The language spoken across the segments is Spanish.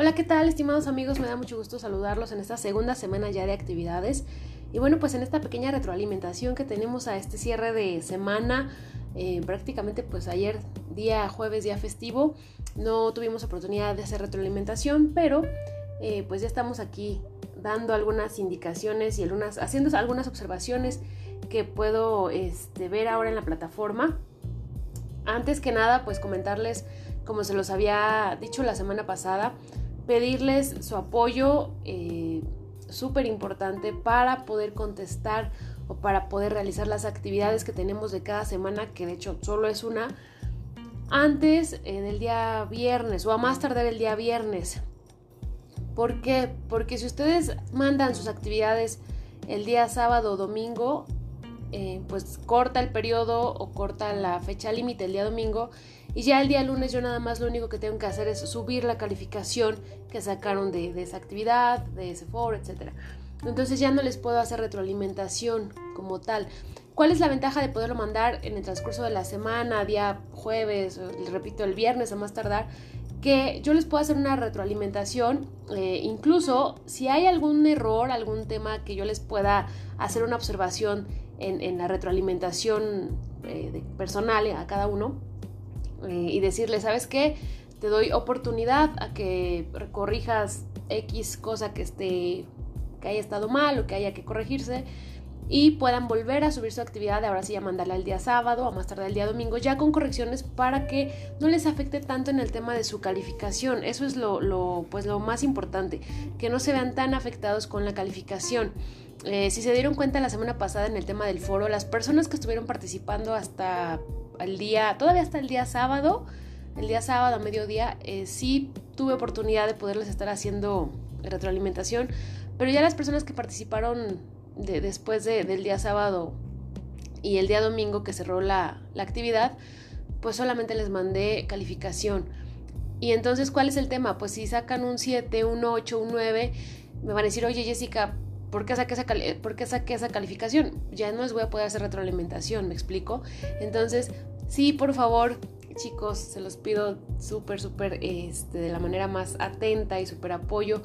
Hola, ¿qué tal, estimados amigos? Me da mucho gusto saludarlos en esta segunda semana ya de actividades. Y bueno, pues en esta pequeña retroalimentación que tenemos a este cierre de semana, eh, prácticamente pues ayer día jueves, día festivo, no tuvimos oportunidad de hacer retroalimentación, pero eh, pues ya estamos aquí dando algunas indicaciones y algunas, haciendo algunas observaciones que puedo este, ver ahora en la plataforma. Antes que nada, pues comentarles, como se los había dicho la semana pasada, pedirles su apoyo eh, súper importante para poder contestar o para poder realizar las actividades que tenemos de cada semana, que de hecho solo es una, antes eh, del día viernes o a más tardar el día viernes. ¿Por qué? Porque si ustedes mandan sus actividades el día sábado o domingo, eh, pues corta el periodo o corta la fecha límite el día domingo y ya el día lunes yo nada más lo único que tengo que hacer es subir la calificación que sacaron de, esa actividad, de ese foro, etc. Entonces ya no les puedo hacer retroalimentación como tal. ¿Cuál es la ventaja de poderlo mandar en el transcurso de la semana, día jueves, repito, el viernes a más tardar? Que yo les puedo hacer una retroalimentación, eh, incluso si hay algún error, algún tema que yo les pueda hacer una observación en, la retroalimentación eh, personal a cada uno eh, y decirle, ¿sabes qué? Te doy oportunidad a que corrijas X cosa que esté que haya estado mal o que haya que corregirse y puedan volver a subir su actividad, ahora sí ya mandarla el día sábado o más tarde el día domingo, ya con correcciones para que no les afecte tanto en el tema de su calificación. Eso es lo, lo pues lo más importante, que no se vean tan afectados con la calificación. Eh, si se dieron cuenta la semana pasada en el tema del foro, las personas que estuvieron participando hasta el día, todavía hasta el día sábado, el día sábado a mediodía, eh, sí tuve oportunidad de poderles estar haciendo retroalimentación, pero ya las personas que participaron después del día sábado y el día domingo que cerró la, la actividad, pues solamente les mandé calificación. Y entonces, ¿cuál es el tema? Pues si sacan un 7, un 8, un 9, me van a decir, oye Jessica, ¿Por qué, saqué esa ¿Por qué saqué esa calificación? Ya no les voy a poder hacer retroalimentación, ¿me explico? Entonces, sí, por favor, chicos, se los pido súper, súper, este, de la manera más atenta y súper apoyo.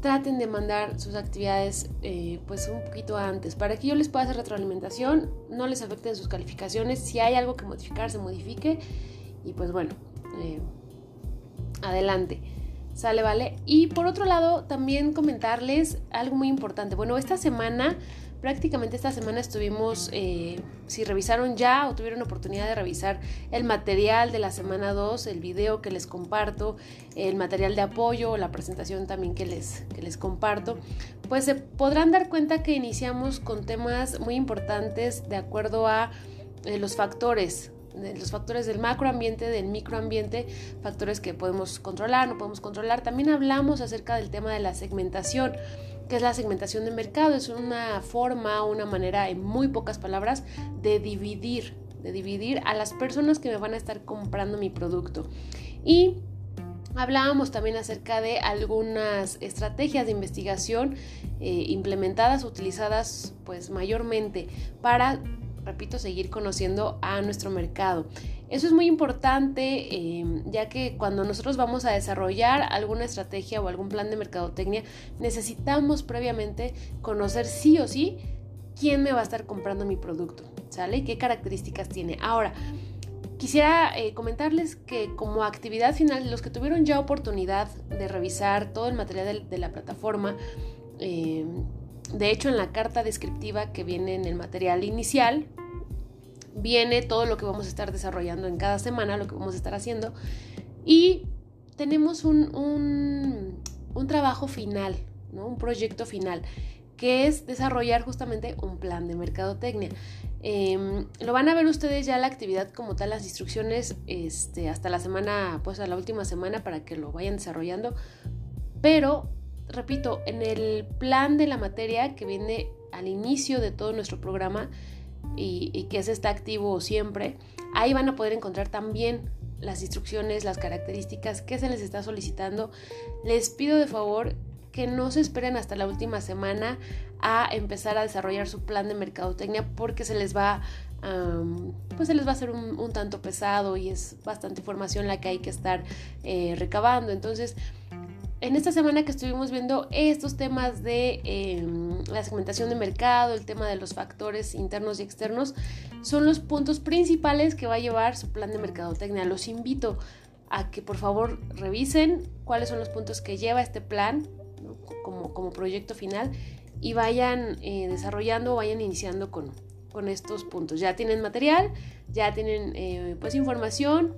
Traten de mandar sus actividades eh, pues un poquito antes para que yo les pueda hacer retroalimentación, no les afecten sus calificaciones. Si hay algo que modificar, se modifique. Y pues bueno, eh, adelante. Sale, vale. Y por otro lado, también comentarles algo muy importante. Bueno, esta semana, prácticamente esta semana estuvimos, eh, si revisaron ya o tuvieron oportunidad de revisar el material de la semana 2, el video que les comparto, el material de apoyo, la presentación también que les, que les comparto, pues se podrán dar cuenta que iniciamos con temas muy importantes de acuerdo a eh, los factores los factores del macroambiente, del microambiente, factores que podemos controlar, no podemos controlar. También hablamos acerca del tema de la segmentación, que es la segmentación de mercado. Es una forma, una manera, en muy pocas palabras, de dividir, de dividir a las personas que me van a estar comprando mi producto. Y Hablábamos también acerca de algunas estrategias de investigación eh, implementadas, utilizadas pues mayormente para repito, seguir conociendo a nuestro mercado. Eso es muy importante em, ya que cuando nosotros vamos a desarrollar alguna estrategia o algún plan de mercadotecnia, necesitamos previamente conocer sí o sí quién me va a estar comprando mi producto, ¿sale? ¿Qué características tiene? Ahora, quisiera eh, comentarles que como actividad final, los que tuvieron ya oportunidad de revisar todo el material de, la plataforma, em, de hecho, en la carta descriptiva que viene en el material inicial, viene todo lo que vamos a estar desarrollando en cada semana, lo que vamos a estar haciendo. Y tenemos un, trabajo final, ¿no? un proyecto final, que es desarrollar justamente un plan de mercadotecnia. Em, lo van a ver ustedes ya la actividad como tal, las instrucciones este, hasta la semana, pues la última semana para que lo vayan desarrollando. Pero, repito, en el plan de la materia que viene al inicio de todo nuestro programa, y, que ese está activo siempre, ahí van a poder encontrar también las instrucciones, las características que se les está solicitando. Les pido de favor que no se esperen hasta la última semana a empezar a desarrollar su plan de mercadotecnia porque se les va pues se les va a hacer un, tanto pesado y es bastante información la que hay que estar eh, recabando entonces en esta semana que estuvimos viendo estos temas de em, la segmentación de mercado, el tema de los factores internos y externos, son los puntos principales que va a llevar su plan de mercadotecnia. Los invito a que por favor revisen cuáles son los puntos que lleva este plan como, como, proyecto final y vayan eh, desarrollando, vayan iniciando con, con, estos puntos. Ya tienen material, ya tienen eh, pues información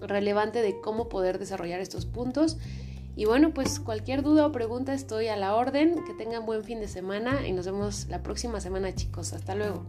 relevante de cómo poder desarrollar estos puntos y bueno, pues cualquier duda o pregunta estoy a la orden. Que tengan buen fin de semana y nos vemos la próxima semana chicos. Hasta luego.